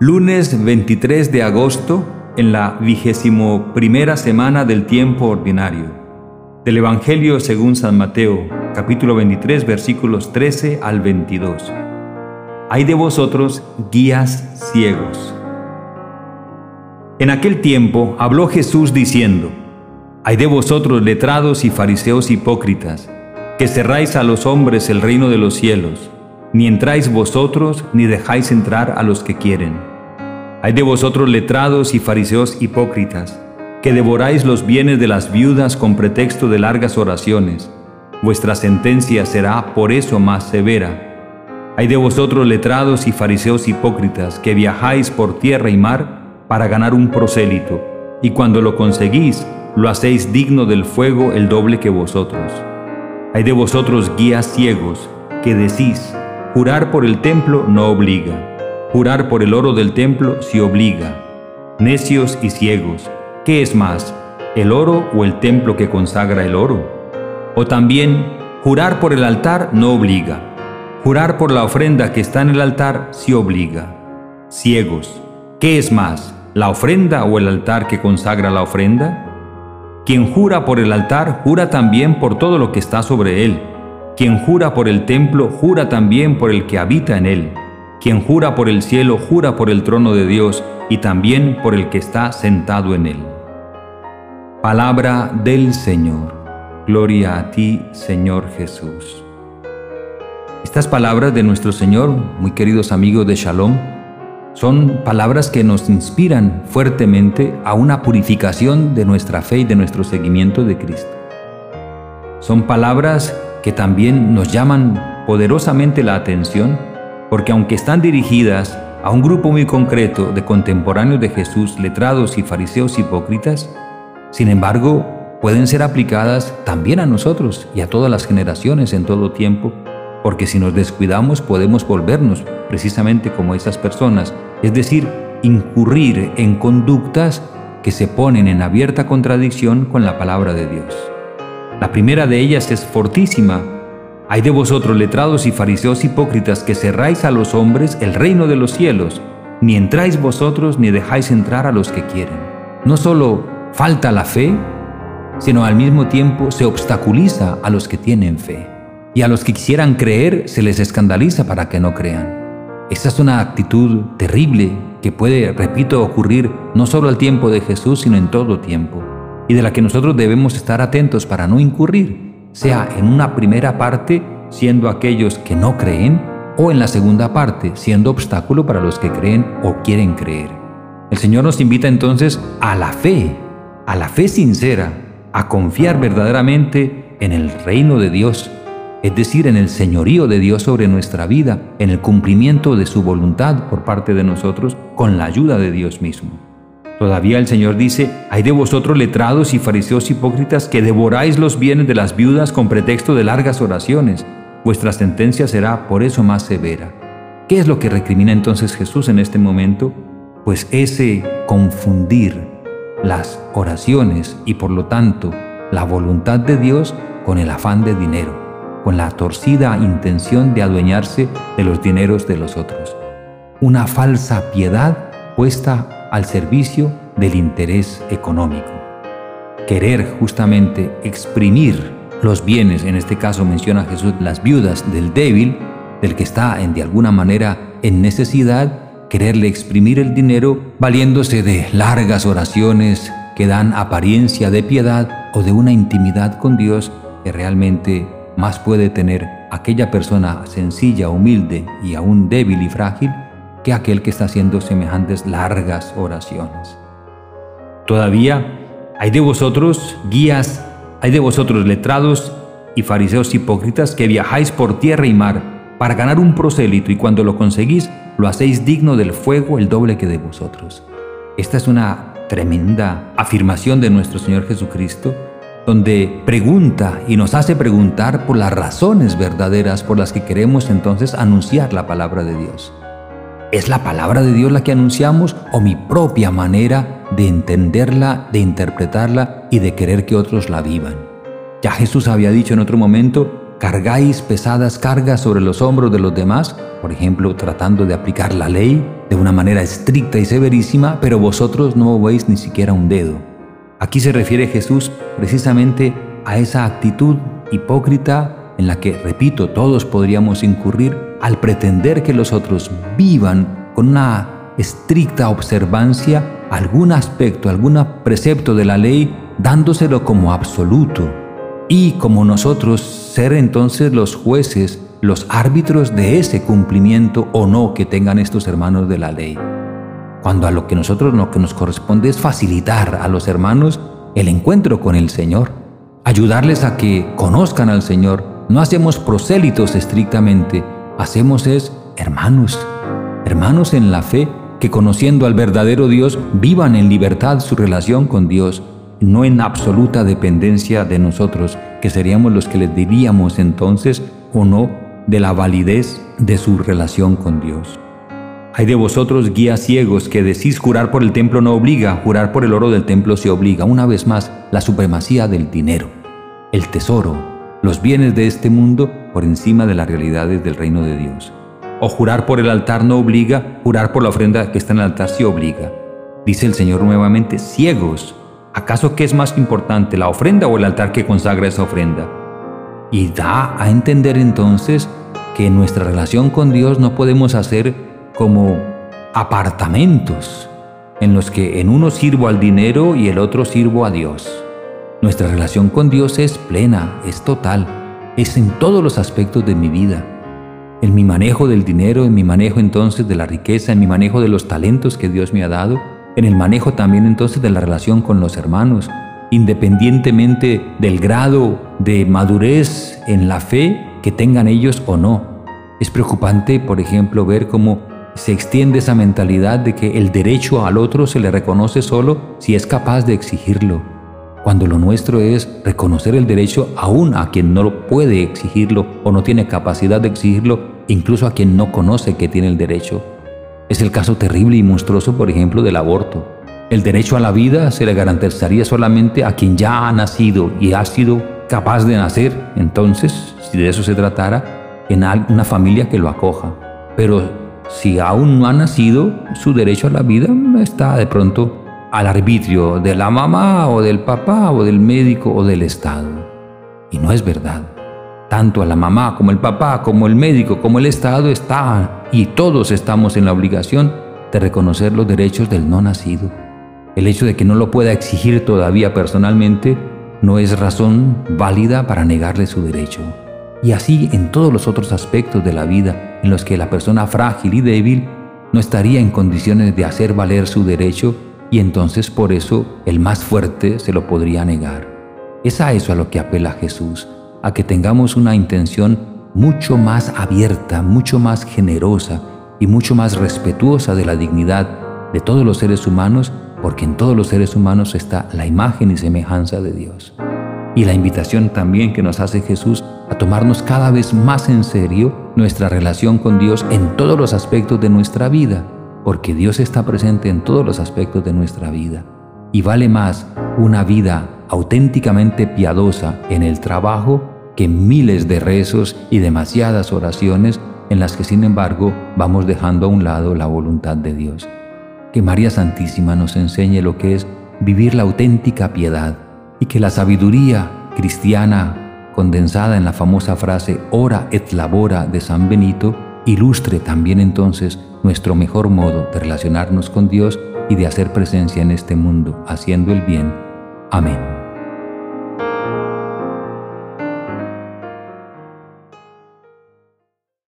Lunes 23 de agosto, en la vigésimo primera semana del tiempo ordinario. Del Evangelio según San Mateo, capítulo 23, versículos 13 al 22. Hay de vosotros guías ciegos. En aquel tiempo habló Jesús diciendo, Hay de vosotros letrados y fariseos hipócritas, que cerráis a los hombres el reino de los cielos ni entráis vosotros, ni dejáis entrar a los que quieren. Hay de vosotros letrados y fariseos hipócritas, que devoráis los bienes de las viudas con pretexto de largas oraciones. Vuestra sentencia será por eso más severa. Hay de vosotros letrados y fariseos hipócritas, que viajáis por tierra y mar para ganar un prosélito, y cuando lo conseguís, lo hacéis digno del fuego el doble que vosotros. Hay de vosotros guías ciegos, que decís, Jurar por el templo no obliga. Jurar por el oro del templo sí obliga. Necios y ciegos, ¿qué es más, el oro o el templo que consagra el oro? O también, jurar por el altar no obliga. Jurar por la ofrenda que está en el altar sí obliga. Ciegos, ¿qué es más, la ofrenda o el altar que consagra la ofrenda? Quien jura por el altar, jura también por todo lo que está sobre él quien jura por el templo, jura también por el que habita en él. Quien jura por el cielo, jura por el trono de Dios y también por el que está sentado en él. Palabra del Señor. Gloria a ti, Señor Jesús. Estas palabras de nuestro Señor, muy queridos amigos de Shalom, son palabras que nos inspiran fuertemente a una purificación de nuestra fe y de nuestro seguimiento de Cristo. Son palabras que también nos llaman poderosamente la atención porque aunque están dirigidas a un grupo muy concreto de contemporáneos de Jesús, letrados y fariseos hipócritas, sin embargo, pueden ser aplicadas también a nosotros y a todas las generaciones en todo tiempo, porque si nos descuidamos podemos volvernos precisamente como esas personas, es decir, incurrir en conductas que se ponen en abierta contradicción con la palabra de Dios. La primera de ellas es fortísima. Hay de vosotros letrados y fariseos hipócritas que cerráis a los hombres el reino de los cielos, ni entráis vosotros ni dejáis entrar a los que quieren. No solo falta la fe, sino al mismo tiempo se obstaculiza a los que tienen fe. Y a los que quisieran creer se les escandaliza para que no crean. Esta es una actitud terrible que puede, repito, ocurrir no solo al tiempo de Jesús, sino en todo tiempo y de la que nosotros debemos estar atentos para no incurrir, sea en una primera parte siendo aquellos que no creen o en la segunda parte siendo obstáculo para los que creen o quieren creer. El Señor nos invita entonces a la fe, a la fe sincera, a confiar verdaderamente en el reino de Dios, es decir, en el señorío de Dios sobre nuestra vida, en el cumplimiento de su voluntad por parte de nosotros con la ayuda de Dios mismo. Todavía el Señor dice, hay de vosotros letrados y fariseos hipócritas que devoráis los bienes de las viudas con pretexto de largas oraciones. Vuestra sentencia será por eso más severa. ¿Qué es lo que recrimina entonces Jesús en este momento? Pues ese confundir las oraciones y por lo tanto la voluntad de Dios con el afán de dinero, con la torcida intención de adueñarse de los dineros de los otros. Una falsa piedad puesta al servicio del interés económico. Querer justamente exprimir los bienes, en este caso menciona Jesús las viudas del débil, del que está en de alguna manera en necesidad, quererle exprimir el dinero valiéndose de largas oraciones que dan apariencia de piedad o de una intimidad con Dios que realmente más puede tener aquella persona sencilla, humilde y aún débil y frágil que aquel que está haciendo semejantes largas oraciones. Todavía hay de vosotros guías, hay de vosotros letrados y fariseos hipócritas que viajáis por tierra y mar para ganar un prosélito y cuando lo conseguís lo hacéis digno del fuego el doble que de vosotros. Esta es una tremenda afirmación de nuestro Señor Jesucristo donde pregunta y nos hace preguntar por las razones verdaderas por las que queremos entonces anunciar la palabra de Dios. ¿Es la palabra de Dios la que anunciamos o mi propia manera de entenderla, de interpretarla y de querer que otros la vivan? Ya Jesús había dicho en otro momento cargáis pesadas cargas sobre los hombros de los demás, por ejemplo, tratando de aplicar la ley de una manera estricta y severísima, pero vosotros no movéis ni siquiera un dedo. Aquí se refiere Jesús precisamente a esa actitud hipócrita en la que, repito, todos podríamos incurrir al pretender que los otros vivan con una estricta observancia algún aspecto, algún precepto de la ley, dándoselo como absoluto y como nosotros ser entonces los jueces, los árbitros de ese cumplimiento o no que tengan estos hermanos de la ley. Cuando a lo que nosotros lo que nos corresponde es facilitar a los hermanos el encuentro con el Señor, ayudarles a que conozcan al Señor. No hacemos prosélitos estrictamente, hacemos es hermanos, hermanos en la fe que conociendo al verdadero Dios vivan en libertad su relación con Dios no en absoluta dependencia de nosotros, que seríamos los que les diríamos entonces o no de la validez de su relación con Dios. Hay de vosotros guías ciegos que decís jurar por el templo no obliga, jurar por el oro del templo se obliga. Una vez más, la supremacía del dinero, el tesoro, los bienes de este mundo por encima de las realidades del reino de Dios. O jurar por el altar no obliga, jurar por la ofrenda que está en el altar sí obliga. Dice el Señor nuevamente, ciegos, ¿Acaso qué es más importante, la ofrenda o el altar que consagra esa ofrenda? Y da a entender entonces que en nuestra relación con Dios no podemos hacer como apartamentos en los que en uno sirvo al dinero y el otro sirvo a Dios. Nuestra relación con Dios es plena, es total, es en todos los aspectos de mi vida. En mi manejo del dinero, en mi manejo entonces de la riqueza, en mi manejo de los talentos que Dios me ha dado, en el manejo también entonces de la relación con los hermanos, independientemente del grado de madurez en la fe que tengan ellos o no. Es preocupante, por ejemplo, ver cómo se extiende esa mentalidad de que el derecho al otro se le reconoce solo si es capaz de exigirlo, cuando lo nuestro es reconocer el derecho aún a quien no lo puede exigirlo o no tiene capacidad de exigirlo, incluso a quien no conoce que tiene el derecho. Es el caso terrible y monstruoso, por ejemplo, del aborto. El derecho a la vida se le garantizaría solamente a quien ya ha nacido y ha sido capaz de nacer. Entonces, si de eso se tratara, en una familia que lo acoja. Pero si aún no ha nacido, su derecho a la vida está de pronto al arbitrio de la mamá o del papá o del médico o del Estado. Y no es verdad. Tanto a la mamá como el papá, como el médico, como el Estado está y todos estamos en la obligación de reconocer los derechos del no nacido. El hecho de que no lo pueda exigir todavía personalmente no es razón válida para negarle su derecho. Y así en todos los otros aspectos de la vida en los que la persona frágil y débil no estaría en condiciones de hacer valer su derecho y entonces por eso el más fuerte se lo podría negar. Es a eso a lo que apela Jesús a que tengamos una intención mucho más abierta, mucho más generosa y mucho más respetuosa de la dignidad de todos los seres humanos, porque en todos los seres humanos está la imagen y semejanza de Dios. Y la invitación también que nos hace Jesús a tomarnos cada vez más en serio nuestra relación con Dios en todos los aspectos de nuestra vida, porque Dios está presente en todos los aspectos de nuestra vida. Y vale más una vida auténticamente piadosa en el trabajo que miles de rezos y demasiadas oraciones en las que sin embargo vamos dejando a un lado la voluntad de Dios. Que María Santísima nos enseñe lo que es vivir la auténtica piedad y que la sabiduría cristiana condensada en la famosa frase ora et labora de San Benito ilustre también entonces nuestro mejor modo de relacionarnos con Dios y de hacer presencia en este mundo, haciendo el bien. Amén.